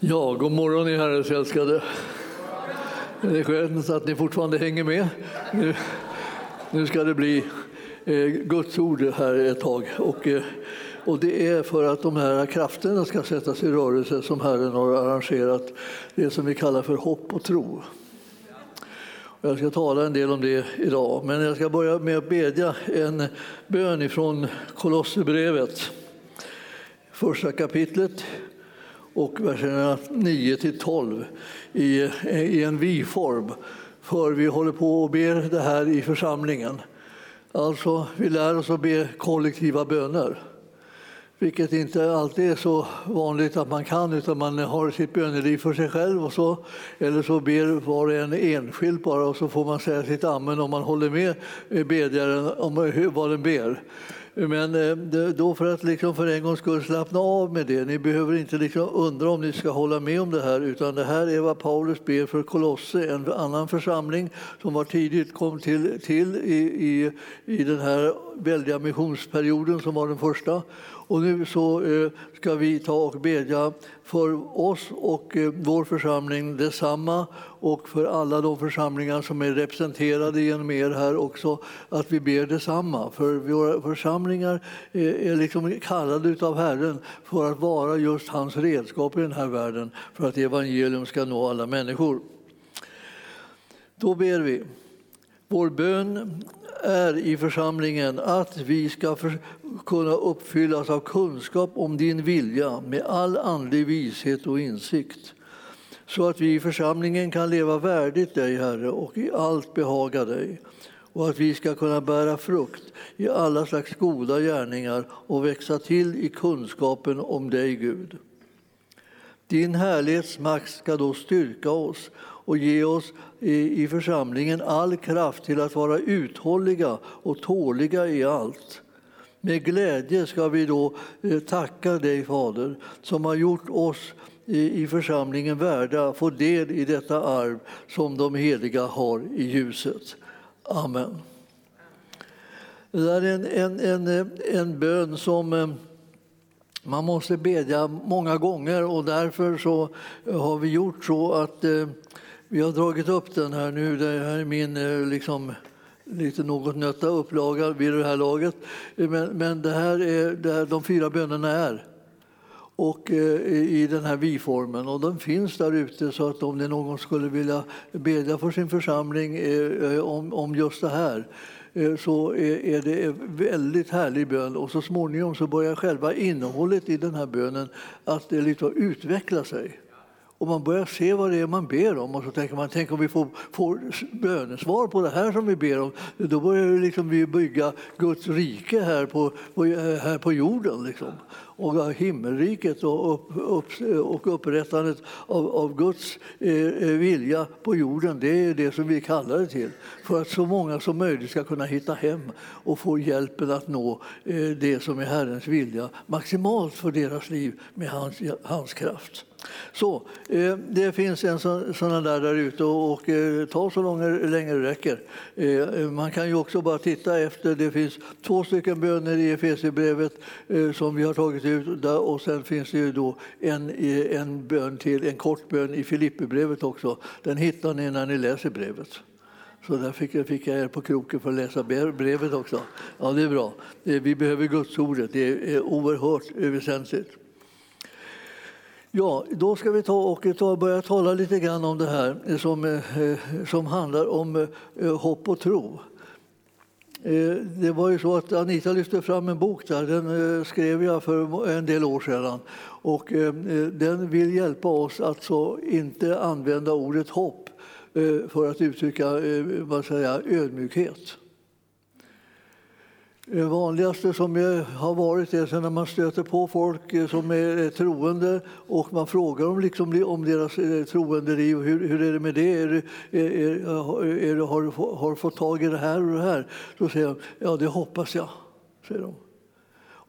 Ja, god morgon ni Herrens älskade. Det är skönt att ni fortfarande hänger med. Nu, nu ska det bli eh, Guds ord här ett tag. Och, eh, och det är för att de här krafterna ska sättas i rörelse som Herren har arrangerat det som vi kallar för hopp och tro. Jag ska tala en del om det idag, men jag ska börja med att bedja en bön ifrån Kolosserbrevet, första kapitlet och verserna 9 till 12 i, i en vi-form. För vi håller på och ber det här i församlingen. Alltså, vi lär oss att be kollektiva böner. Vilket inte alltid är så vanligt att man kan, utan man har sitt böneliv för sig själv. Och så, eller så ber var och en enskilt bara och så får man säga sitt amen om man håller med eh, bedjaren om eh, vad den ber. Men eh, då för att liksom för en gångs skull slappna av med det. Ni behöver inte liksom undra om ni ska hålla med om det här utan det här är vad Paulus ber för Kolosse, en annan församling som var tidigt kom till, till i, i, i den här väldiga missionsperioden som var den första. Och nu så eh, ska vi ta och bedja för oss och eh, vår församling detsamma och för alla de församlingar som är representerade genom er här också, att vi ber detsamma. För våra församlingar eh, är liksom kallade av Herren för att vara just hans redskap i den här världen för att evangelium ska nå alla människor. Då ber vi. Vår bön är i församlingen att vi ska kunna uppfyllas av kunskap om din vilja med all andlig vishet och insikt så att vi i församlingen kan leva värdigt dig, Herre, och i allt behaga dig och att vi ska kunna bära frukt i alla slags goda gärningar och växa till i kunskapen om dig, Gud. Din härlighetsmakt ska då styrka oss och ge oss i församlingen all kraft till att vara uthålliga och tåliga i allt. Med glädje ska vi då eh, tacka dig, Fader, som har gjort oss i församlingen värda att få del i detta arv som de heliga har i ljuset. Amen. Det är en, en, en, en bön som eh, man måste bedja många gånger och därför så har vi gjort så att eh, vi har dragit upp den här nu. Det här är min eh, liksom, lite något nötta upplaga vid det här laget. Men, men det här är där de fyra bönerna är och eh, i den här vi-formen. Och de finns där ute så att om det någon skulle vilja bedja för sin församling eh, eh om, om just det här eh, så är det en väldigt härlig bön och så småningom så börjar själva innehållet i den här bönen att liksom utveckla sig och man börjar se vad det är man ber om och så tänker man, tänk om vi får, får bönesvar på det här som vi ber om. Då börjar liksom vi bygga Guds rike här på, här på jorden. Liksom. Och himmelriket och, upp, upp, och upprättandet av, av Guds eh, eh, vilja på jorden, det är det som vi kallar det till. För att så många som möjligt ska kunna hitta hem och få hjälpen att nå eh, det som är Herrens vilja maximalt för deras liv med hans, hans kraft. Så, eh, det finns en sån, där där ute och, och eh, ta så länge det räcker. Eh, eh, man kan ju också bara titta efter, det finns två stycken böner i Efesierbrevet eh, som vi har tagit ut och sen finns det ju då en, eh, en, bön till, en kort bön i Filipperbrevet också. Den hittar ni när ni läser brevet. Så där fick, fick jag er på kroken för att läsa brevet också. Ja, det är bra. Vi behöver Guds ordet. Det är oerhört väsentligt. Ja, då ska vi ta och ta, börja tala lite grann om det här som, eh, som handlar om eh, hopp och tro. Eh, det var ju så att Anita lyfte fram en bok där, den skrev jag för en del år sedan. Och den vill hjälpa oss att så inte använda ordet hopp för att uttrycka vad säger, ödmjukhet. Det vanligaste som har varit är när man stöter på folk eh, som är eh, troende och man frågar dem liksom om deras eh, troendeliv. Hur, hur är det med det? Är, är, är, har, du, har du fått tag i det här och det här? Då säger de, ja det hoppas jag. Säger de.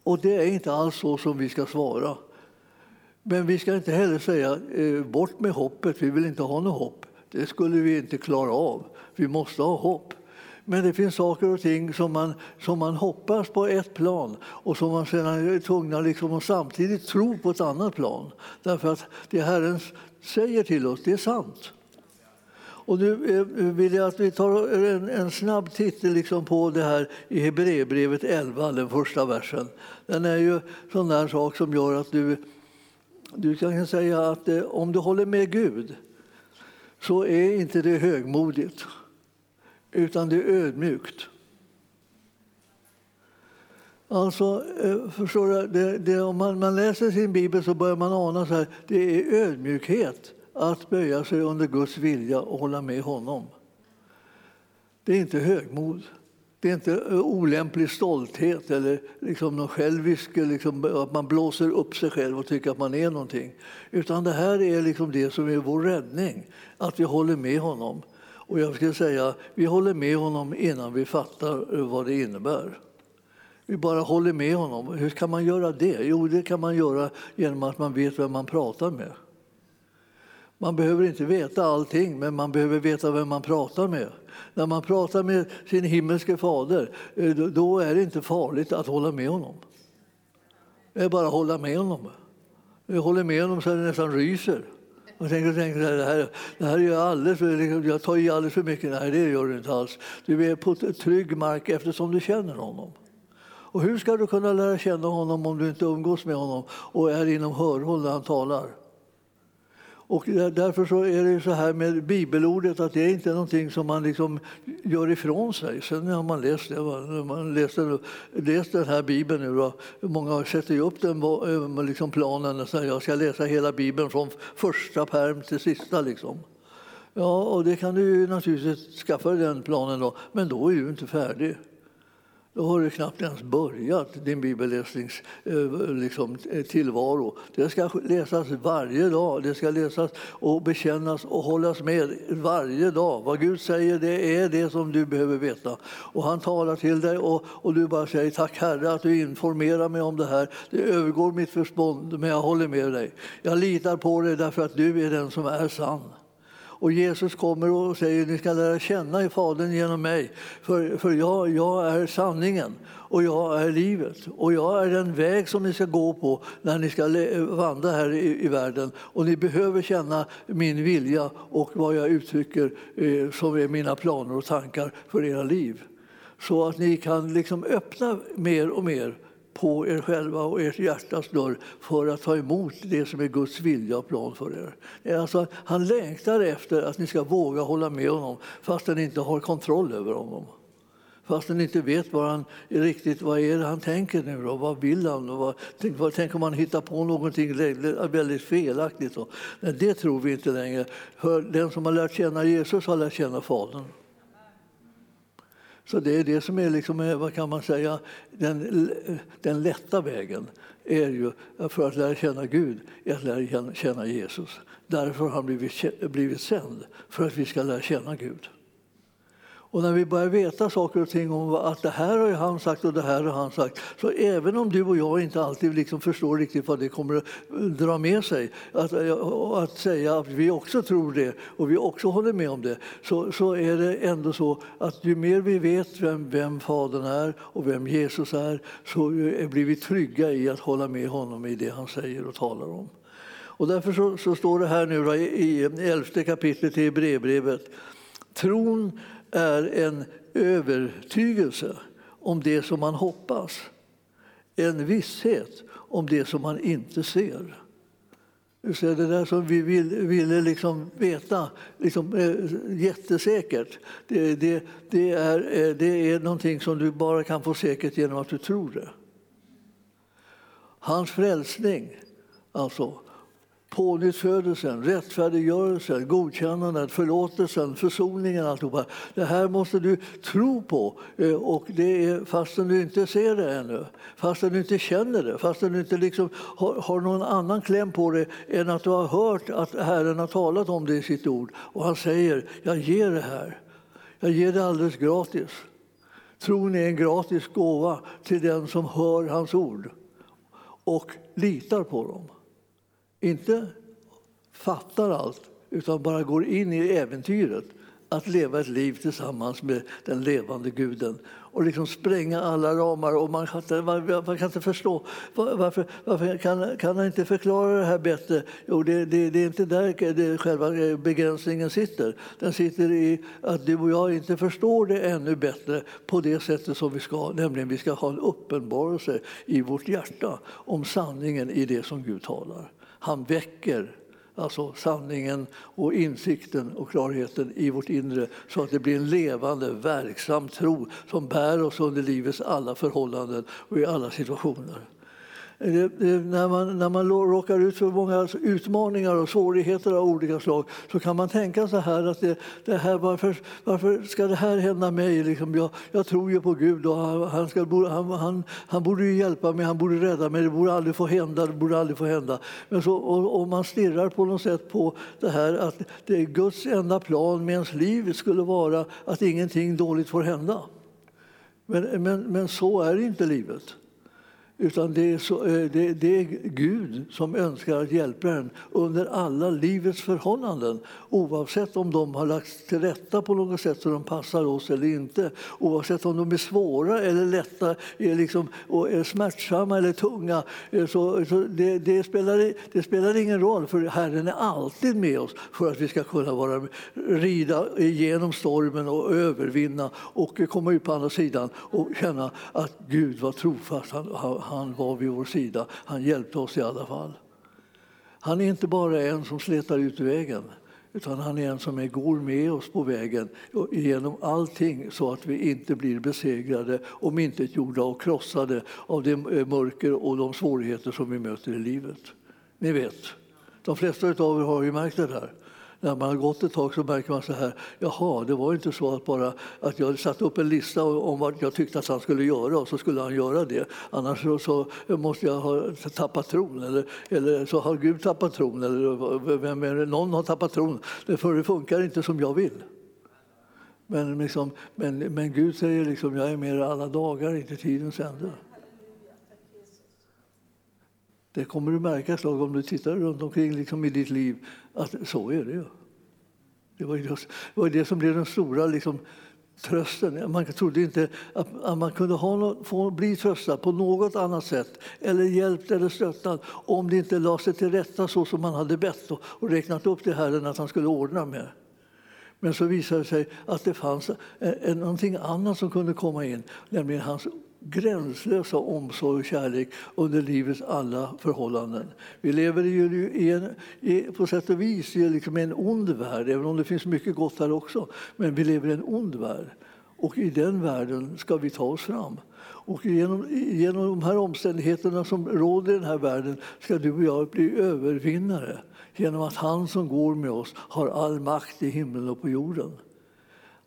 Och det är inte alls så som vi ska svara. Men vi ska inte heller säga eh, bort med hoppet, vi vill inte ha något hopp. Det skulle vi inte klara av. Vi måste ha hopp. Men det finns saker och ting som man, som man hoppas på ett plan och som man sedan är tvungna liksom att samtidigt tro på ett annat plan. Därför att det Herren säger till oss, det är sant. Och nu eh, vill jag att vi tar en, en snabb titt liksom på det här i Hebreerbrevet 11, den första versen. Den är ju sån där sak som gör att du, du kan säga att eh, om du håller med Gud så är inte det högmodigt, utan det är ödmjukt. Alltså, eh, förstår du, det, det, om man, man, läser sin bibel så börjar man ana så här, det är ödmjukhet att böja sig under Guds vilja och hålla med honom. Det är inte högmod. Det är inte eh, olämplig stolthet eller liksom någon självisk, eh, liksom, att man blåser upp sig själv och tycker att man är någonting. Utan det här är liksom det som är vår räddning, att vi håller med honom. Och jag ska säga, vi håller med honom innan vi fattar vad det innebär. Vi bara håller med honom. Hur kan man göra det? Jo, det kan man göra genom att man vet vem man pratar med. Man behöver inte veta allting, men man behöver veta vem man pratar med. När man pratar med sin himmelske fader, eh, då är det inte farligt att hålla med honom. Det är bara att hålla med honom. Jag håller med honom så det nästan ryser. Och tänker, tänker det här, det här är alldeles, för, liksom, jag tar i alldeles för mycket. Nej, det gör du inte alls. Du är på trygg mark eftersom du känner honom. Och hur ska du kunna lära känna honom om du inte umgås med honom och är inom hörhåll när han talar? Och därför så är det så här med bibelordet att det är inte någonting som man liksom gör ifrån sig. Sen har man läst, det, man läser, läst den här bibeln nu då, många sätter ju upp den eh, liksom planen så jag ska läsa hela bibeln från första perm till sista. Liksom. Ja, och det kan du ju naturligtvis skaffa dig den planen då, men då är du inte färdig. Då har du knappt ens börjat din bibelläsnings eh, liksom, eh, tillvaro. Det ska läsas varje dag. Det ska läsas och bekännas och hållas med varje dag. Vad Gud säger det är det som du behöver veta. Och Han talar till dig och, och du bara säger tack Herre att du informerar mig om det här. Det övergår mitt förstånd men jag håller med dig. Jag litar på dig därför att du är den som är sann. Och Jesus kommer och säger ni ska lära känna i Fadern genom mig. För, för jag, jag är sanningen och jag är livet. Och jag är den väg som ni ska gå på när ni ska vandra här i, i världen. Och ni behöver känna min vilja och vad jag uttrycker eh, som är mina planer och tankar för era liv. Så att ni kan liksom öppna mer och mer på er själva och ert hjärtas dörr för att ta emot det som är Guds vilja och plan för er. Alltså, han längtar efter att ni ska våga hålla med honom fast ni inte har kontroll över honom. Fast ni inte vet vad han riktigt vad är det han tänker nu då? Vad vill han? Och vad, tänk, vad, tänk om han hittar på någonting väldigt felaktigt? Då? Men det tror vi inte längre. För den som har lärt känna Jesus har lärt känna Fadern. Så det är det som är liksom, eh, vad kan man säga, den, eh, den lätta vägen är ju för att lära känna Gud, är att lära känna Jesus. Därför har han blivit, blivit sänd, för att vi ska lära känna Gud. Och när vi börjar veta saker och ting om att det här har han sagt och det här har han sagt, så även om du och jag inte alltid liksom förstår riktigt vad det kommer att dra med sig, att, att säga att vi också tror det och vi också håller med om det, så, så är det ändå så att ju mer vi vet vem, vem Fadern är och vem Jesus är, så blir vi trygga i att hålla med honom i det han säger och talar om. Och därför så, så står det här nu i elfte kapitlet i brevbrevet, tron är en övertygelse om det som man hoppas. En visshet om det som man inte ser. Det där som vi ville liksom veta liksom, eh, jättesäkert, det, det, det, är, eh, det är någonting som du bara kan få säkert genom att du tror det. Hans frälsning, alltså, pånyttfödelsen, rättfärdiggörelsen, godkännandet, förlåtelsen, försoningen. Alltihopa. Det här måste du tro på, eh, och det är, fastän du inte ser det ännu. Fastän du inte känner det, fastän du inte liksom har, har någon annan kläm på det än att du har hört att Herren har talat om det i sitt ord. Och han säger, jag ger det här. Jag ger det alldeles gratis. Tron är en gratis gåva till den som hör hans ord och litar på dem inte fattar allt utan bara går in i äventyret. att leva ett liv tillsammans med den levande guden och liksom spränga alla ramar. Och man, kan inte, man, man kan inte förstå varför, varför kan, kan han inte förklara det här bättre? Jo, det, det, det är inte där det, själva begränsningen sitter. Den sitter i att du och jag inte förstår det ännu bättre på det sättet som vi ska. Nämligen vi ska ha en uppenbarelse i vårt hjärta om sanningen i det som Gud talar. Han väcker alltså sanningen och insikten och klarheten i vårt inre så att det blir en levande, verksam tro som bär oss under livets alla förhållanden och i alla situationer. Eh, eh, när, man, när man råkar ut för många alltså utmaningar och svårigheter av olika slag så kan man tänka så här att det, det här, varför, varför ska det här hända mig? Liksom jag, jag tror ju på Gud och han, han, ska, han, han, han borde ju hjälpa mig, han borde rädda mig, det borde aldrig få hända, det borde aldrig få hända. Men så, och, och man stirrar på något sätt på det här att det är Guds enda plan med ens liv skulle vara att ingenting dåligt får hända. Men, men, men så är inte livet. Utan det är, så, eh, det, det är, Gud som önskar att hjälpa en under alla livets förhållanden oavsett om de har lagts till rätta på något sätt så de passar oss eller inte. Oavsett om de är svåra eller lätta, är liksom, och är smärtsamma eller tunga. Eh, så, så det, det, spelar, det spelar ingen roll, för Herren är alltid med oss för att vi ska kunna vara, rida igenom stormen och övervinna och komma ut på andra sidan och känna att Gud var trofast. Han, han var vid vår sida. Han hjälpte oss i alla fall. Han är inte bara en som slätar ut vägen utan han är en som är, går med oss på vägen genom allting så att vi inte blir besegrade, omintetgjorda och krossade av det mörker och de svårigheter som vi möter i livet. Ni vet, de flesta av er har ju märkt det här när man har gått ett tag så märker man så här, jaha, det var inte så att bara att jag satte upp en lista om vad jag tyckte att han skulle göra och så skulle han göra det. Annars så, så måste jag ha tappat tron eller, eller så har Gud tappat tron eller vem är det? någon har tappat tron. För det funkar inte som jag vill. Men, liksom, men, men Gud säger liksom, jag är med er alla dagar, inte tidens ände. Det kommer du märka ett slag om du tittar runt omkring liksom i ditt liv, att så är det ju. Det var, just, det, var det som blev den stora liksom, trösten. Man trodde inte att man kunde ha något, få bli tröstad på något annat sätt eller hjälpt eller stöttad om det inte lade sig till rätta så som man hade bett och, och räknat upp till Herren att han skulle ordna med. Men så visade det sig att det fanns någonting annat som kunde komma in, nämligen hans gränslösa omsorg och kärlek under livets alla förhållanden. Vi lever ju i en, i, på sätt och vis i liksom en ond värld, även om det finns mycket gott här också. Men vi lever i en ond värld. Och i den världen ska vi ta oss fram. Och genom, genom de här omständigheterna som råder i den här världen ska du och jag bli övervinnare genom att han som går med oss har all makt i himlen och på jorden.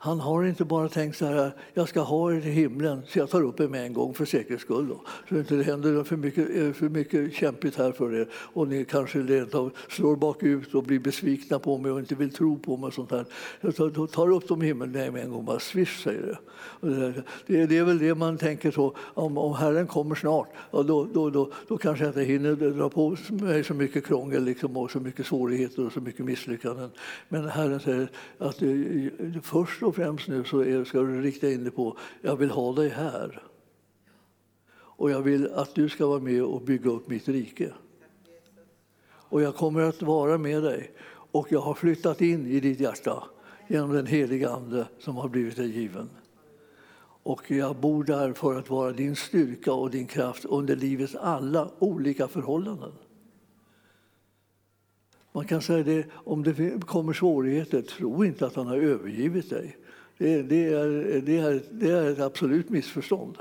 Han har inte bara tänkt så här, jag ska ha er i himlen så jag tar upp er med en gång för säkerhets skull. Då. Så inte det händer för mycket, eh, för mycket kämpigt här för er och ni kanske rent av slår bakut och blir besvikna på mig och inte vill tro på mig. Och sånt här. Jag tar upp dem i himlen med en gång, bara swish säger det. Det, det är väl det man tänker så, om, om Herren kommer snart, ja, då, då, då, då kanske jag inte hinner dra på mig så mycket krångel liksom, och så mycket svårigheter och så mycket misslyckanden. Men Herren säger att eh, först och främst nu så ska du rikta in dig på jag vill ha dig här. Och jag vill att du ska vara med och bygga upp mitt rike. Och jag kommer att vara med dig. Och jag har flyttat in i ditt hjärta genom den heliga Ande som har blivit dig given. Och jag bor där för att vara din styrka och din kraft under livets alla olika förhållanden. Man kan säga det, om det kommer svårigheter, tro inte att han har övergivit dig. Det, det, är, det, är, det är ett absolut missförstånd.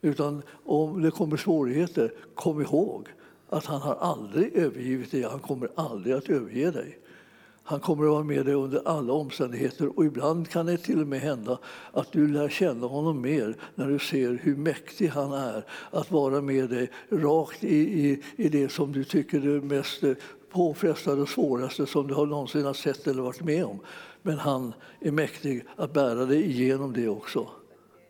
Utan om det kommer svårigheter, kom ihåg att han har aldrig övergivit dig. Han kommer aldrig att överge dig. Han kommer att vara med dig under alla omständigheter och ibland kan det till och med hända att du lär känna honom mer när du ser hur mäktig han är att vara med dig rakt i, i, i det som du tycker är mest påfrestande och svåraste som du har någonsin har sett eller varit med om. Men han är mäktig att bära dig igenom det också.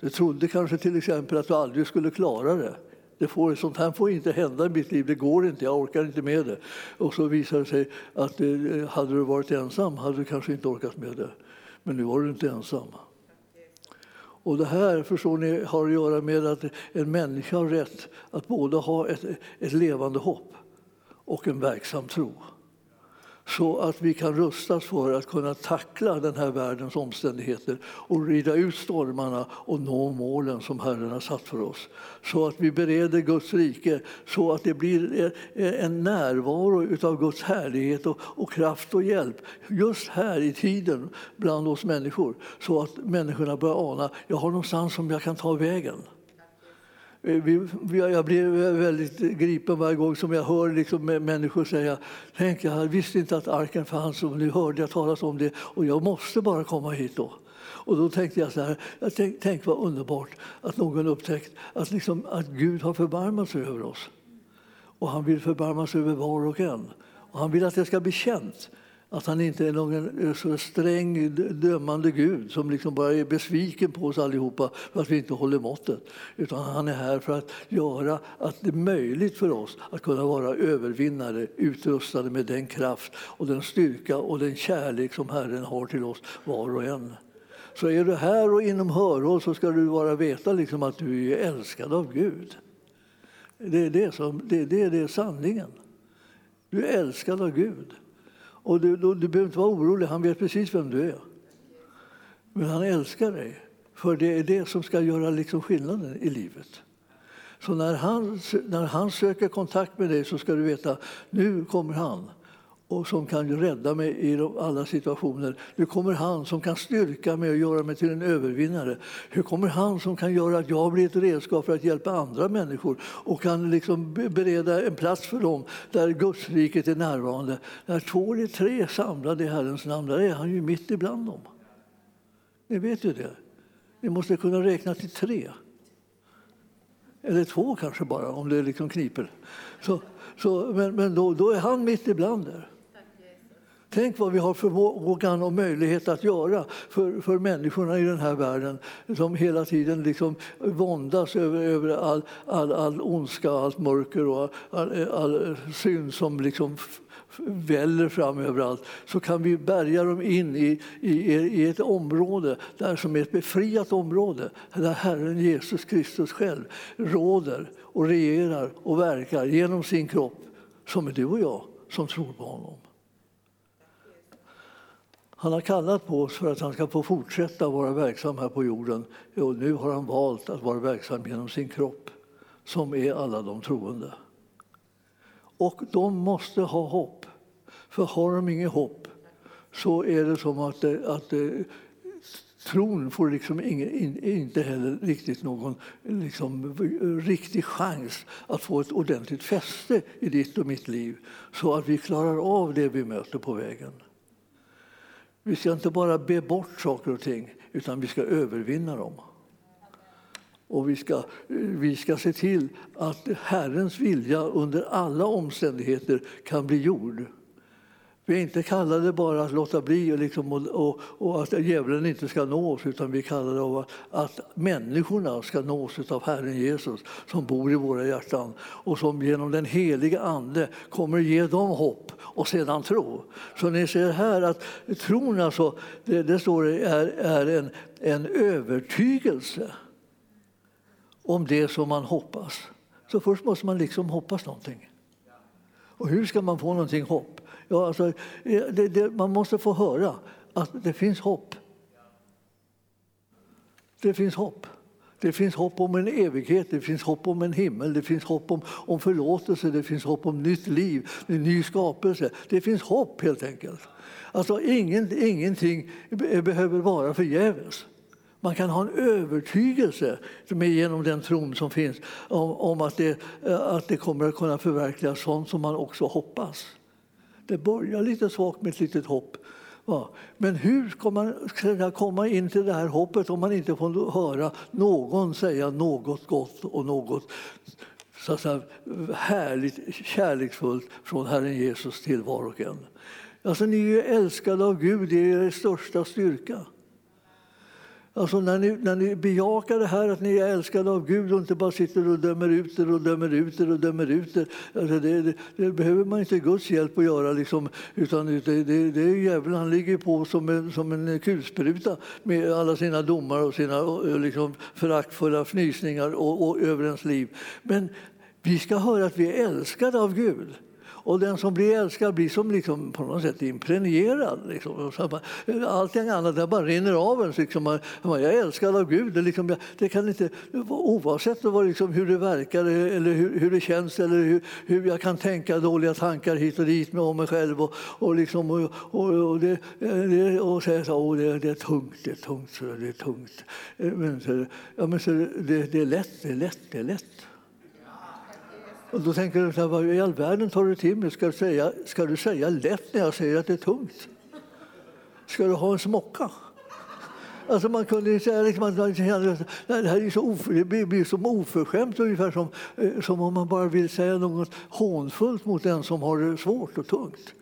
Du trodde kanske till exempel att du aldrig skulle klara det. det får, sånt här får inte hända i mitt liv, det går inte, jag orkar inte med det. Och så visar det sig att eh, hade du varit ensam hade du kanske inte orkat med det. men nu var du inte ensam. Och det här förstår ni, har att göra med att en människa har rätt att både ha ett, ett levande hopp och en verksam tro så att vi kan rustas för att kunna tackla den här världens omständigheter och rida ut stormarna och nå målen som Herren har satt för oss. Så att vi bereder Guds rike så att det blir en närvaro utav Guds härlighet och, och kraft och hjälp just här i tiden bland oss människor så att människorna börjar ana jag har någonstans som jag kan ta vägen. Eh, vi, jag blir väldigt gripen varje gång som jag hör liksom människor säga Tänk, jag visste inte att arken fanns och nu hörde jag talas om det och jag måste bara komma hit då. Och då tänkte jag så här, jag tänk, tänk vad underbart att någon upptäckt att, liksom, att Gud har förbarmat sig över oss. Och han vill förbarma sig över var och en. Och han vill att det ska bli känt att han inte är någon eh, så sträng dömande Gud som liksom bara är besviken på oss allihopa för att vi inte håller måttet. Utan han är här för att göra att det är möjligt för oss att kunna vara övervinnare utrustade med den kraft och den styrka och den kärlek som Herren har till oss var och en. Så är du här och inom hörhåll så ska du bara veta liksom att du är älskad av Gud. Det är det, som, det, det, det är sanningen. Du är älskad av Gud. Och du, du, du behöver inte vara orolig, han vet precis vem du är. Men han älskar dig, för det är det som ska göra liksom skillnaden i livet. Så när han, när han söker kontakt med dig så ska du veta nu kommer han och som kan rädda mig i alla situationer. Nu kommer han som kan styrka mig och göra mig till en övervinnare. Hur kommer han som kan göra att jag blir ett redskap för att hjälpa andra människor och kan liksom bereda en plats för dem där Gudsriket är närvarande. När två eller tre samlade i Herrens namn, där är han ju mitt ibland dem. Ni vet ju det. Ni måste kunna räkna till tre. Eller två kanske bara, om det liksom kniper. Så, så, men men då, då är han mitt ibland där. Tänk vad vi har förmågan och möjlighet att göra för, för människorna i den här världen som hela tiden liksom våndas över, över all, all, all ondska, allt mörker och all, all synd som liksom väller fram överallt så kan vi bärga dem in i, i, i ett område där som är ett befriat område där Herren Jesus Kristus själv råder och regerar och verkar genom sin kropp som är du och jag som tror på honom. Han har kallat på oss för att han ska få fortsätta vara verksam här på jorden. Och nu har han valt att vara verksam genom sin kropp, som är alla de troende. Och de måste ha hopp. För har de inget hopp så är det som att, eh, att eh, tron får liksom ingen, inte heller riktigt någon liksom, eh, riktig chans att få ett ordentligt fäste i ditt och mitt liv så att vi klarar av det vi möter på vägen. Vi ska inte bara be bort saker och ting, utan vi ska övervinna dem. Och vi ska, vi ska se till att Herrens vilja under alla omständigheter kan bli gjord. Vi är inte kallade bara att låta bli och, liksom, och, och, och att djävulen inte ska nå oss utan vi är kallade av att människorna ska nås av Herren Jesus som bor i våra hjärtan och som genom den heliga Ande kommer ge dem hopp och sedan tro. Så ni ser här att tron alltså, det, det står är, är en, en övertygelse om det som man hoppas. Så först måste man liksom hoppas någonting. Och hur ska man få någonting hopp? Ja, alltså, eh, det, det, man måste få höra att det finns hopp. Det finns hopp. Det finns hopp om en evighet, det finns hopp om en himmel, det finns hopp om, om förlåtelse, det finns hopp om nytt liv, en ny skapelse. Det finns hopp helt enkelt. Alltså, ingen, ingenting behöver vara förgäves. Man kan ha en övertygelse genom den tron som finns om, om att, det, eh, att det kommer att kunna förverkligas sånt som man också hoppas. Det börjar lite svagt med ett litet hopp. Men hur ska man kunna komma in till det här hoppet om man inte får höra någon säga något gott och något så att säga, härligt, kärleksfullt från Herren Jesus till var och en? Alltså, ni är älskade av Gud, det är er största styrka. Alltså när ni, när ni bejakar det här att ni är älskade av Gud och inte bara sitter och dömer ut er och dömer ut er och dömer ut er. Alltså det, det, det, behöver man inte Guds hjälp att göra. Liksom, utan det, det, det är djävulen, han ligger på som en, som en kulspruta med alla sina domar och sina liksom, föraktfulla fnysningar och, och över ens liv. Men vi ska höra att vi är älskade av Gud. Och den som blir älskad blir som liksom på något sätt impregnerad. Liksom. Allting annat det bara rinner av en. Liksom. man, Jag är älskad av Gud. Det, liksom, det kan inte, oavsett vad, liksom, hur det verkar eller hur, hur det känns eller hur, hur, jag kan tänka dåliga tankar hit och dit med om mig själv och, och, liksom, och, och, och, det, det, och säga så, oh, det, det är tungt, det är tungt, så det är tungt. Eh, men, så, ja, men så, det, det är lätt, det är lätt, det är lätt. Och då tänker du, vad i all världen tar du till mig? Ska du, säga, ska du säga lätt när jag säger att det är tungt? Ska du ha en smocka? Alltså man kunde säga liksom att det här är så det blir blir som oförskämt, ungefär som, eh, som om man bara vill säga något hånfullt mot den som har det svårt och tungt.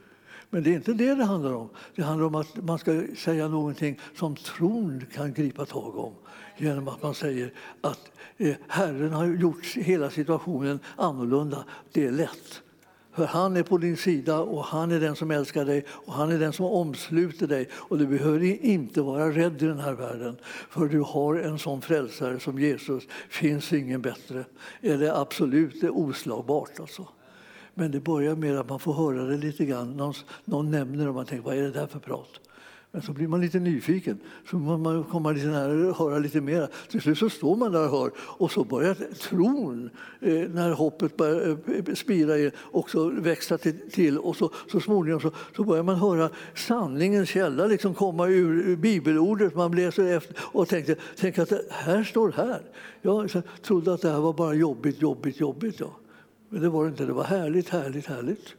Men det är inte det det handlar om. Det handlar om att man ska säga någonting som tron kan gripa tag om genom att man säger att eh, Herren har gjort hela situationen annorlunda. Det är lätt. För han är på din sida och han är den som älskar dig och han är den som omsluter dig. Och du behöver inte vara rädd i den här världen. För du har en sån frälsare som Jesus. finns ingen bättre. Är det absolut det är oslagbart alltså. Men det börjar med att man får höra det lite grann. Någon, någon nämner det och man tänker, vad är det där för prat? Men så blir man lite nyfiken, så man kommer liksom lite nära och höra lite mer. Till slut så står man där och hör och så börjar tron, eh, när hoppet börjar eh, spira, också växa till. Och så, så småningom så, så börjar man höra sanningens källa liksom komma ur bibelordet. Man läser efter och tänkte, tänk att det här står här. Jag trodde att det här var bara jobbigt, jobbigt, jobbigt. Ja. Men det var det inte. Det var härligt, härligt, härligt.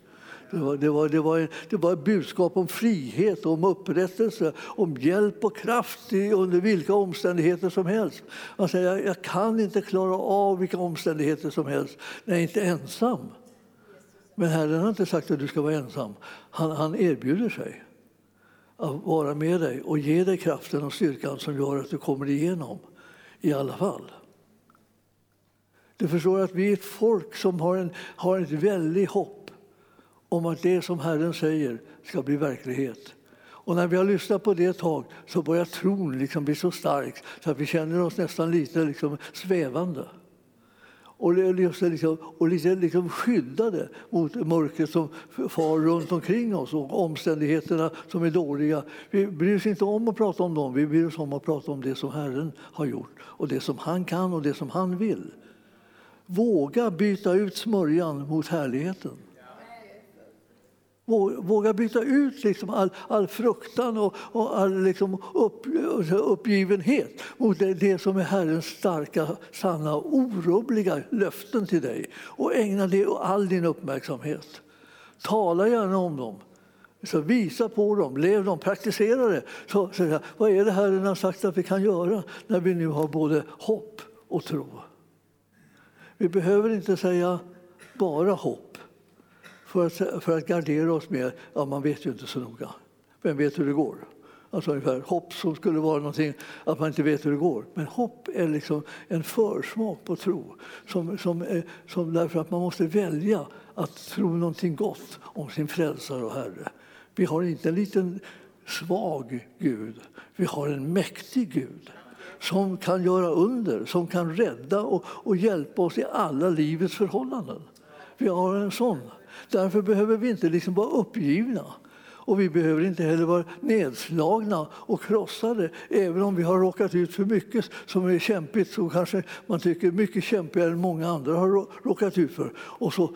Det var, det, var, det, var, det var ett budskap om frihet, om upprättelse, om hjälp och kraft under vilka omständigheter som helst. Man säger, jag, jag kan inte klara av vilka omständigheter som helst när jag inte är ensam. Men Herren har inte sagt att du ska vara ensam. Han, han erbjuder sig att vara med dig och ge dig kraften och styrkan som gör att du kommer igenom i alla fall. Du förstår att vi är ett folk som har, en, har ett väldigt hopp om att det som Herren säger ska bli verklighet. Och när vi har lyssnat på det ett tag så börjar tron liksom bli så stark så att vi känner oss nästan lite liksom svävande. Och, liksom, och lite liksom skyddade mot mörkret som far runt omkring oss och omständigheterna som är dåliga. Vi bryr oss inte om att prata om dem, vi bryr oss om att prata om det som Herren har gjort och det som han kan och det som han vill. Våga byta ut smörjan mot härligheten. Våga byta ut liksom all, all fruktan och, och all liksom upp, uppgivenhet mot det, det, som är Herrens starka, sanna, orubbliga löften till dig. Och ägna det all din uppmärksamhet. Tala gärna om dem. Så visa på dem, lev dem, praktisera det. Så, så, vad är det Herren har sagt att vi kan göra när vi nu har både hopp och tro? Vi behöver inte säga bara hopp för att, för att gardera oss med ja, man vet ju inte så noga. Vem vet hur det går? Alltså ungefär hopp som skulle vara någonting att man inte vet hur det går. Men hopp är liksom en försmak på tro. Som, som, som därför att man måste välja att tro någonting gott om sin frälsare och Herre. Vi har inte en liten svag Gud, vi har en mäktig Gud som kan göra under, som kan rädda och, och hjälpa oss i alla livets förhållanden. Vi har en sån. Därför behöver vi inte liksom vara uppgivna. Och vi behöver inte heller vara nedslagna och krossade. Även om vi har råkat ut för mycket som är kämpigt, så kanske man tycker mycket kämpigare än många andra har råkat ut för. Och så,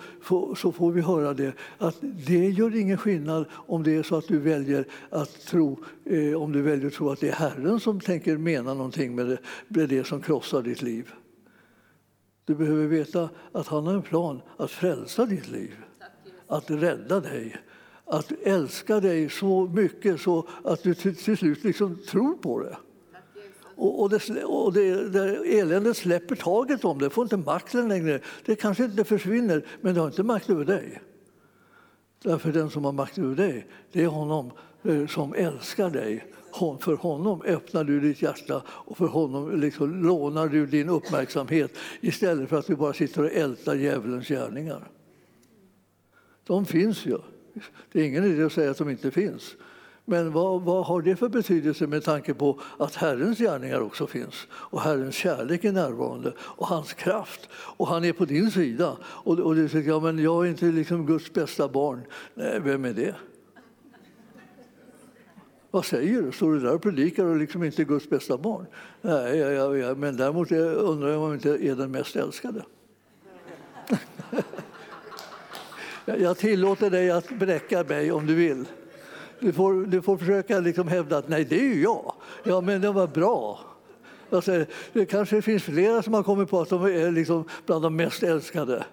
så får vi höra det, att det gör ingen skillnad om det är så att du väljer att tro, eh, om du väljer att tro att det är Herren som tänker mena någonting med det, med det som krossar ditt liv. Du behöver veta att han har en plan att frälsa ditt liv, att rädda dig att älska dig så mycket så att du till, till slut liksom tror på det. Och, och, det, och det, det eländet släpper taget om det, får inte makten längre. Det kanske inte försvinner, men det har inte makt över dig. Därför den som har makt över dig, det är honom eh, som älskar dig. För honom öppnar du ditt hjärta och för honom liksom lånar du din uppmärksamhet istället för att du bara sitter och ältar djävulens gärningar. De finns ju. Det är ingen idé att säga att de inte finns. Men vad, vad, har det för betydelse med tanke på att Herrens gärningar också finns och Herrens kärlek är närvarande och hans kraft och han är på din sida och, och du säger ja, men jag är inte liksom Guds bästa barn. Nej, vem är det? Vad säger du? Står du där och predikar och liksom inte är Guds bästa barn? Nej, ja, ja, ja, men däremot undrar jag om jag inte är den mest älskade. Jag tillåter dig att bräcka mig om du vill. Du får, du får försöka liksom hävda att nej, det är ju jag. Ja, men det var bra. Alltså, det kanske finns flera som har kommit på att de är liksom bland de mest älskade.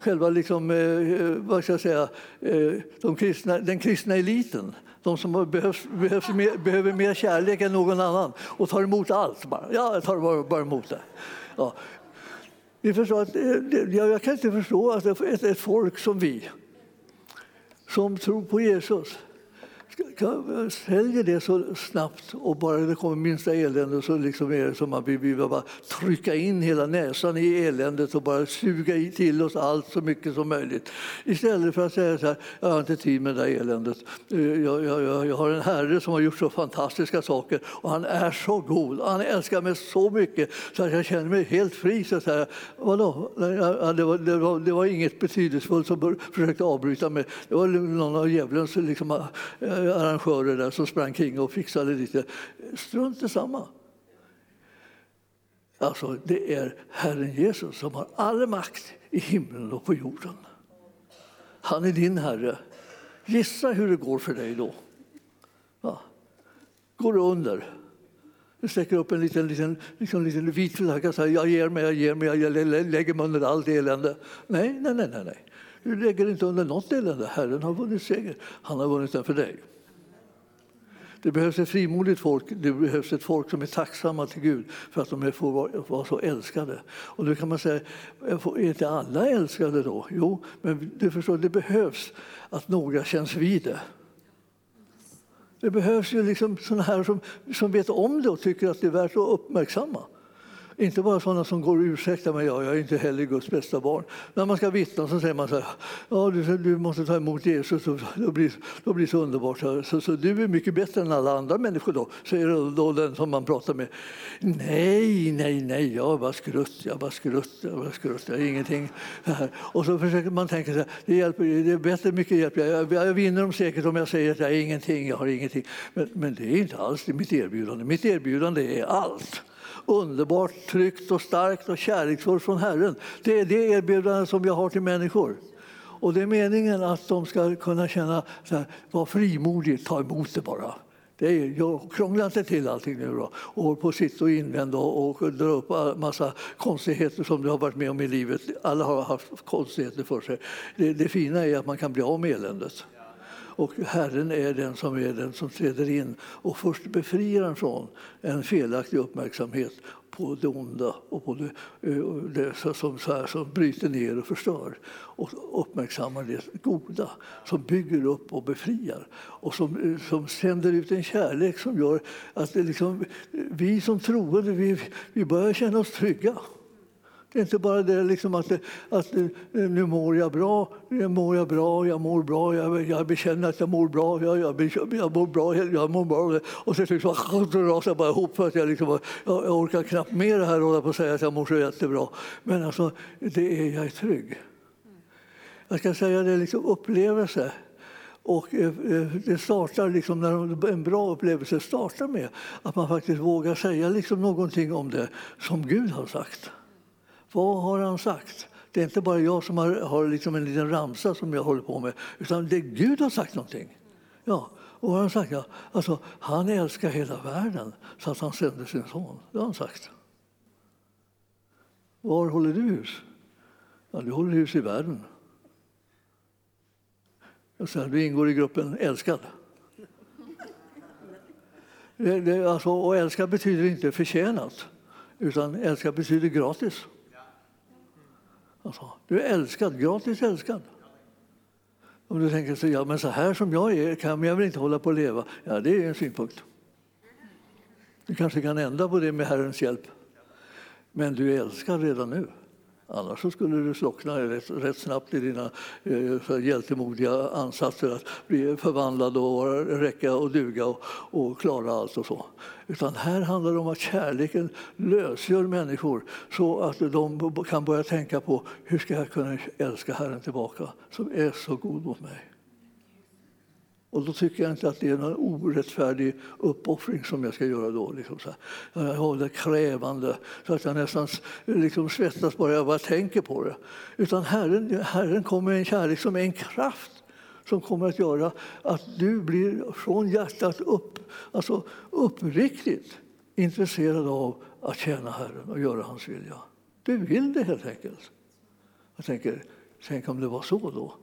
Själva liksom, eh, eh vad ska jag säga, eh, de kristna, den kristna eliten. De som behövs, behövs mer, behöver mer kärlek än någon annan och tar emot allt. Bara. Ja, jag tar bara, bara emot det. Ja. Ni förstår att, eh, jag kan inte förstå att ett, ett folk som vi, som tror på Jesus, säljer det så snabbt och bara det kommer minsta elände så liksom är det som att vi vill bara trycka in hela näsan i eländet och bara suga till oss allt så mycket som möjligt. Istället för att säga så här, jag har inte tid med det där eländet. Eh, jag, jag, jag har en herre som har gjort så fantastiska saker och han är så god. Han älskar mig så mycket så att jag känner mig helt fri. Så här, vadå? Det var, det, var, det var inget betydelsefullt som försökte avbryta mig. Det var någon av djävulens liksom, eh, arrangörer där som sprang kring och fixade lite. Strunt samma. Alltså, det är Herren Jesus som har all makt i himlen och på jorden. Han är din Herre. Gissa hur det går för dig då. Ja. Går du under? Du sträcker upp en liten, liten, liksom liten vit flagga och säger jag ger mig, jag ger mig, jag lägger mig under allt elände. Nej, nej, nej, nej. Du lägger inte under något elände. Herren har vunnit seger. Han har vunnit den för dig. Det behövs ett frimodigt folk, det behövs ett folk som är tacksamma till Gud för att de får vara så älskade. Och då kan man säga, är inte alla älskade då? Jo, men du förstår, det behövs att några känns vid det. Det behövs ju liksom sådana här som, som vet om det och tycker att det är värt att uppmärksamma. Inte bara sådana som går och ursäktar mig, ja, jag är inte heller Guds bästa barn. När man ska vittna så säger man så här, ja, du, du måste ta emot Jesus, då blir, då blir så underbart. Så, så, du är mycket bättre än alla andra människor då, säger då den som man pratar med. Nej, nej, nej, jag bara skrutt, jag bara skrutt, jag bara skrutt, jag är ingenting. Och så försöker man tänka så här, det, hjälper, det är bättre mycket hjälp, jag, jag vinner dem säkert om jag säger att jag är ingenting, jag har ingenting. Men, men det är inte alls det mitt erbjudande, mitt erbjudande är allt underbart, tryggt och starkt och kärleksfullt från Herren. Det är det erbjudande som jag har till människor. Och det är meningen att de ska kunna känna, så här, var frimodig, ta emot det bara. Det är, jag krånglar inte till allting nu då och på sitt och invända och, och dra upp en massa konstigheter som du har varit med om i livet. Alla har haft konstigheter för sig. Det, det fina är att man kan bli av med eländet. Och Herren är den som är den som träder in och först befriar en från en felaktig uppmärksamhet på det onda och på det, eh, det som, så här, som bryter ner och förstör och uppmärksammar det goda som bygger upp och befriar och som, eh, som sänder ut en kärlek som gör att det liksom, eh, vi som troende vi, vi börjar känna oss trygga. Det är inte bara det liksom att, att eh, nu mår jag bra, nu mår jag bra, jag mår bra, jag, jag bekänner att jag mår bra, jag, jag, jag mår bra, jag mår bra. Och så liksom, rasar jag bara ihop för att jag, liksom, jag, jag orkar knappt med det här och på att säga att jag mår så jättebra. Men alltså, det är, jag är trygg. Jag ska säga det är liksom upplevelse. Och eh, eh, det startar liksom när en bra upplevelse startar med att man faktiskt vågar säga liksom någonting om det som Gud har sagt. Vad har han sagt? Det är inte bara jag som har, har liksom en liten ramsa som jag håller på med, utan det Gud har sagt någonting. Ja, och vad har han sagt? Ja, alltså, han älskar hela världen så att han sände sin son. Det har han sagt. Var håller du hus? Ja, du håller hus i världen. Jag säger, du ingår i gruppen älskad. Det, det, alltså, och älskad betyder inte förtjänat, utan älskad betyder gratis. Alltså, du är älskad, gratis älskad. Om du tänker så, ja, men så här som jag är kan jag väl inte hålla på att leva. Ja, det är en synpunkt. Du kanske kan ändra på det med Herrens hjälp. Men du är älskad redan nu. Annars så skulle du slockna rätt, rätt snabbt i dina eh, hjältemodiga ansatser att bli förvandlad och räcka och duga och, och klara allt och så. Utan här handlar det om att kärleken lösgör människor så att de kan börja tänka på hur ska jag kunna älska Herren tillbaka som är så god mot mig. Och då tycker jag inte att det är någon orättfärdig uppoffring som jag ska göra då. Liksom så här. Jag har det krävande så att jag nästan liksom svettas bara jag bara tänker på det. Utan Herren, Herren kommer med en kärlek som är en kraft som kommer att göra att du blir från hjärtat upp, alltså uppriktigt intresserad av att tjäna Herren och göra hans vilja. Du vill det helt enkelt. Jag tänker, tänk om det var så då.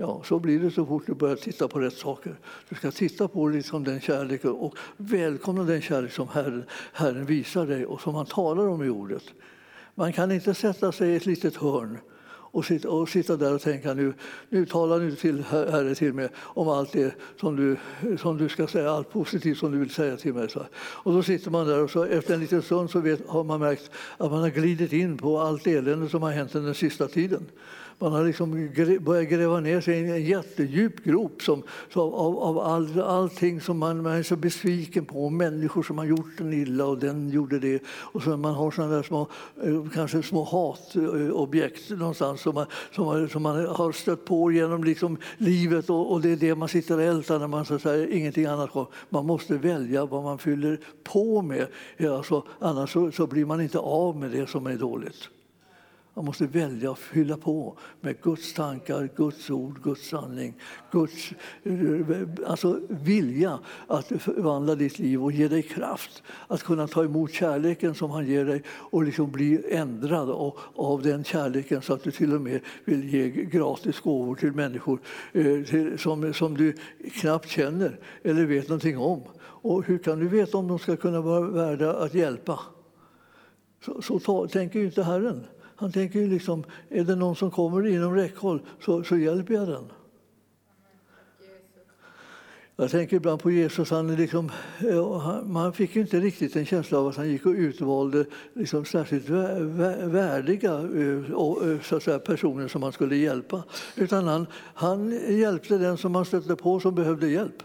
Ja, så blir det så fort du börjar titta på rätt saker. Du ska titta på liksom den kärleken och välkomna den kärlek som Herren, Herren visar dig och som han talar om i ordet. Man kan inte sätta sig i ett litet hörn och sitta, och sitta där och tänka nu, nu talar nu till Herre till mig om allt det som du, som du ska säga, allt positivt som du vill säga till mig. Så. Och då sitter man där och så efter en liten stund så vet, har man märkt att man har glidit in på allt elände som har hänt den sista tiden. Man har liksom börjat gräva ner sig i en jättedjup grop som, som av, av all, allting som man, man, är så besviken på. Människor som har gjort en illa och den gjorde det. Och så man har såna där små, eh, kanske små hatobjekt någonstans som man, som man, som man har stött på genom liksom livet och, och, det är det man sitter och ältar när man så säga, ingenting annat kommer. Man måste välja vad man fyller på med. Alltså, annars så, så blir man inte av med det som är dåligt. Man måste välja att fylla på med Guds tankar, Guds ord, Guds sanning, Guds alltså vilja att förvandla ditt liv och ge dig kraft att kunna ta emot kärleken som han ger dig och liksom bli ändrad av den kärleken så att du till och med vill ge gratis gåvor till människor eh, som, som du knappt känner eller vet någonting om. Och hur kan du veta om de ska kunna vara värda att hjälpa? Så, så ta, tänker ju inte Herren. Han tänker ju liksom, är det någon som kommer inom räckhåll så, så hjälper jag den. Jag tänker ibland på Jesus. Han, liksom, eh, man fick inte riktigt en känsla av att han gick och utvalde liksom särskilt värdiga eh, eh, så säga, personer som han skulle hjälpa. Utan han, han hjälpte den som han stötte på som behövde hjälp.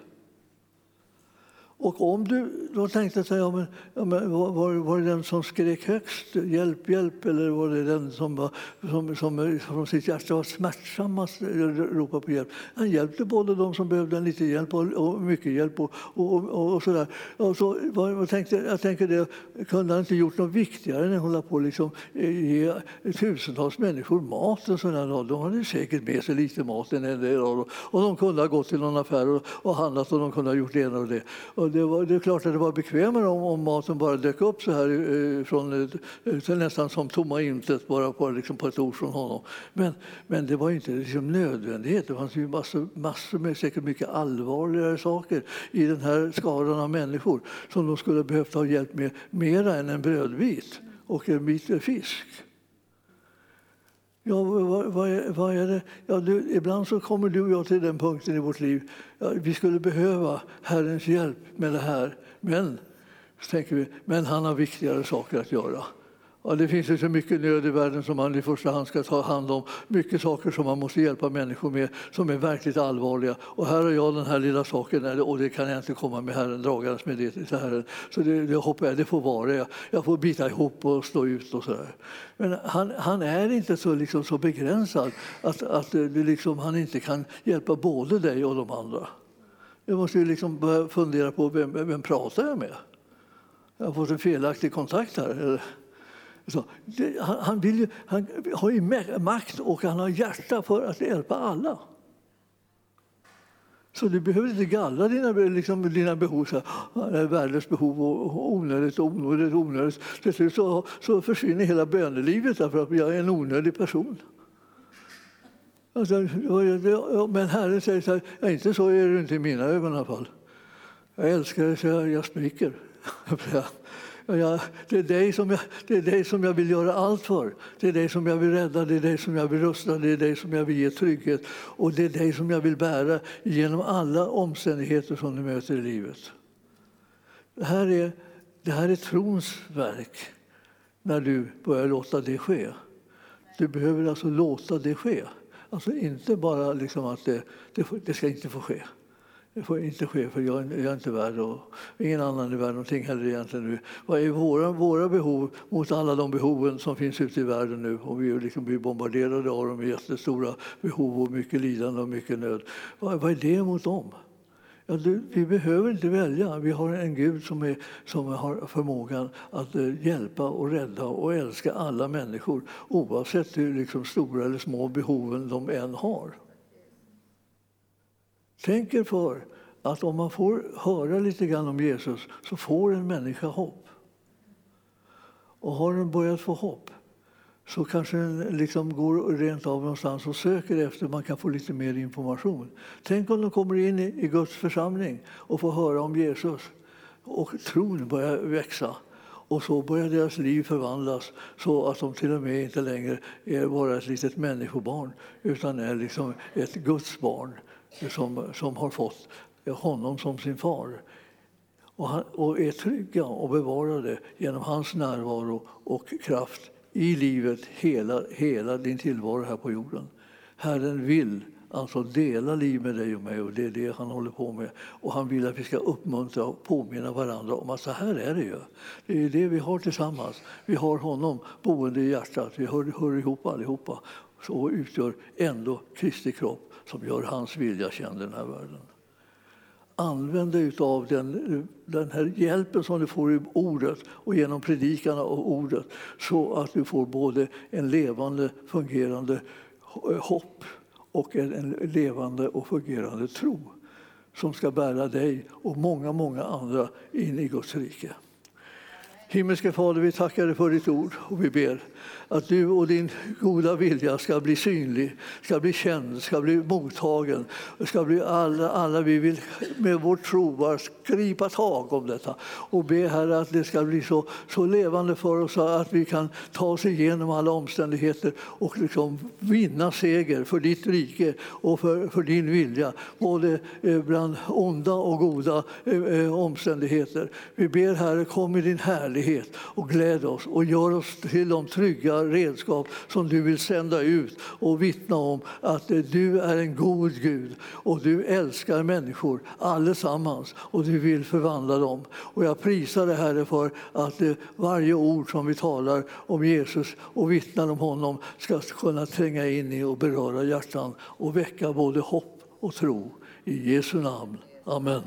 Och om du då tänkte sig, ja, men, ja, men var, var det den som skrek högst, hjälp, hjälp, eller var det den som, var, som, som från sitt hjärta var smärtsammast eh, ropade på hjälp? Han hjälpte både de som behövde lite hjälp och, och mycket hjälp. Och, och, och, och sådär. Och så, jag, tänkte, jag tänker det, kunde han inte gjort något viktigare än att hålla på och liksom, eh, ge tusentals människor mat en sån här dag? De hade säkert med sig lite mat en del och, och de kunde ha gått till någon affär och, och handlat och de kunde ha gjort det ena och det. Och det, var, det är klart att det var bekvämare om, om maten bara dök upp så här eh, från, eh, nästan som tomma intet bara på, liksom på ett ord från honom. Men, men det var inte liksom nödvändighet. Det fanns ju massor, massor med säkert mycket allvarligare saker i den här skaran av människor som de skulle behövt ha hjälp med mera än en brödbit och en bit fisk. Ja, vad, vad, är, vad är det? Ja, du, ibland så kommer du och jag till den punkten i vårt liv. Ja, vi skulle behöva Herrens hjälp med det här. Men, så tänker vi, men han har viktigare saker att göra. Ja, det finns ju så mycket nöd i världen som man i första hand ska ta hand om. Mycket saker som man måste hjälpa människor med som är verkligt allvarliga. Och här har jag den här lilla saken och det kan jag inte komma med Herren dragandes med det till Herren. Så det, det hoppas jag, det får vara. Jag, jag får bita ihop och stå ut och sådär. Men han, han är inte så, liksom, så begränsad att, att det, liksom, han inte kan hjälpa både dig och de andra. Jag måste ju liksom börja fundera på vem, vem pratar jag med? Jag har fått en felaktig kontakt här. Eller? Så, det, han, han, vill, han har ju makt och han har hjärta för att hjälpa alla. Så du behöver inte gallra dina, liksom, dina behov. Så här, ah, världens behov och onödigt, onödigt, onödigt. Till slut så, så försvinner hela bönelivet därför att jag är en onödig person. Alltså, men Herren säger så här, ja, inte så är det inte i mina ögon i alla fall. Jag älskar dig så jag, jag spricker. Jag, det, är dig som jag, det är dig som jag vill göra allt för. Det är dig som jag vill rädda, det är dig som jag vill rusta, det är dig som jag vill ge trygghet och det är dig som jag vill bära genom alla omständigheter som du möter i livet. Det här är, det här är trons verk när du börjar låta det ske. Du behöver alltså låta det ske. Alltså inte bara liksom att det, det, det ska inte få ske. Det får inte ske, för jag, jag är inte värd och ingen annan är värd någonting heller egentligen nu. Vad är våra, våra behov mot alla de behoven som finns ute i världen nu? Och vi liksom blir bombarderade av dem med jättestora behov och mycket lidande och mycket nöd. Vad, vad är det mot dem? Ja, du, vi behöver inte välja. Vi har en Gud som, är, som har förmågan att eh, hjälpa och rädda och älska alla människor oavsett hur liksom, stora eller små behoven de än har. Tänk er för att om man får höra lite grann om Jesus så får en människa hopp. Och har den börjat få hopp så kanske den liksom går rent av någonstans och söker efter man kan få lite mer information. Tänk om de kommer in i Guds församling och får höra om Jesus och tron börjar växa. Och så börjar deras liv förvandlas så att de till och med inte längre är bara ett litet människobarn utan är liksom ett Guds barn som, som har fått eh, honom som sin far och, han, och är trygga och bevarade genom hans närvaro och kraft i livet hela, hela din tillvaro här på jorden. Herren vill alltså dela liv med dig och mig och det är det han håller på med. Och han vill att vi ska uppmuntra och påminna varandra om att så här är det ju. Det är det vi har tillsammans. Vi har honom boende i hjärtat. Vi hör, hör ihop allihopa och utgör ändå Kristi kropp som gör hans vilja känd i den här världen. Använd dig av den, den här hjälpen som du får i ordet och genom predikarna och ordet så att du får både en levande, fungerande hopp och en levande och fungerande tro som ska bära dig och många, många andra in i Guds rike. Himmelske Fader, vi tackar dig för ditt ord och vi ber att du och din goda vilja ska bli synlig, ska bli känd, ska bli mottagen. Ska bli alla, alla vi vill med vår tro bara gripa tag om detta och be Herre att det ska bli så, så levande för oss att vi kan ta oss igenom alla omständigheter och liksom vinna seger för ditt rike och för, för din vilja, både eh, bland onda och goda eh, eh, omständigheter. Vi ber Herre, kom med din härlighet och gläd oss och gör oss till de trygga redskap som du vill sända ut och vittna om att eh, du är en god Gud och du älskar människor allesammans och du vill förvandla dem. Och jag prisar dig Herre för att eh, varje ord som vi talar om Jesus och vittnar om honom ska kunna tränga in i och beröra hjärtan och väcka både hopp och tro. I Jesu namn. Amen.